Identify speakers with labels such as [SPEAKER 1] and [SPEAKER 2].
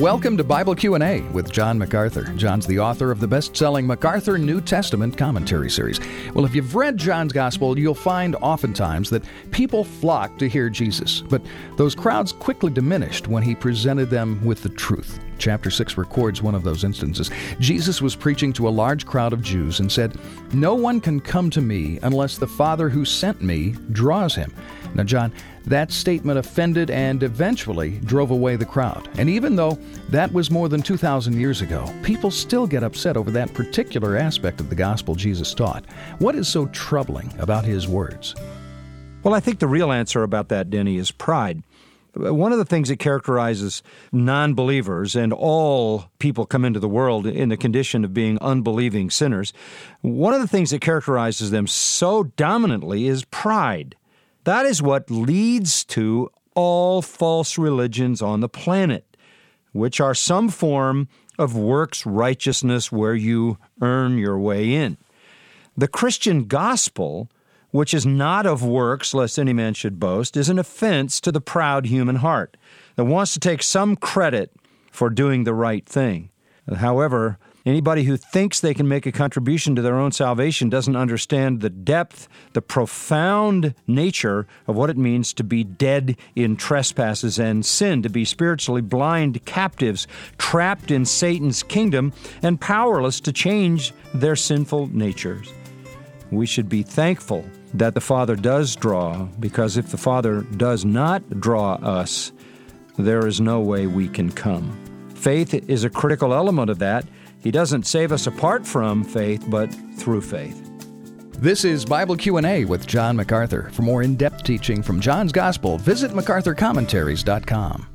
[SPEAKER 1] Welcome to Bible Q&A with John MacArthur. John's the author of the best-selling MacArthur New Testament commentary series. Well, if you've read John's gospel, you'll find oftentimes that people flocked to hear Jesus, but those crowds quickly diminished when he presented them with the truth. Chapter 6 records one of those instances. Jesus was preaching to a large crowd of Jews and said, "No one can come to me unless the Father who sent me draws him." Now, John, that statement offended and eventually drove away the crowd. And even though that was more than 2,000 years ago, people still get upset over that particular aspect of the gospel Jesus taught. What is so troubling about his words?
[SPEAKER 2] Well, I think the real answer about that, Denny, is pride. One of the things that characterizes non believers and all people come into the world in the condition of being unbelieving sinners, one of the things that characterizes them so dominantly is pride. That is what leads to all false religions on the planet, which are some form of works righteousness where you earn your way in. The Christian gospel, which is not of works, lest any man should boast, is an offense to the proud human heart that wants to take some credit for doing the right thing. However, Anybody who thinks they can make a contribution to their own salvation doesn't understand the depth, the profound nature of what it means to be dead in trespasses and sin, to be spiritually blind captives, trapped in Satan's kingdom, and powerless to change their sinful natures. We should be thankful that the Father does draw, because if the Father does not draw us, there is no way we can come. Faith is a critical element of that. He doesn't save us apart from faith, but through faith.
[SPEAKER 1] This is Bible Q&A with John MacArthur. For more in-depth teaching from John's Gospel, visit macarthurcommentaries.com.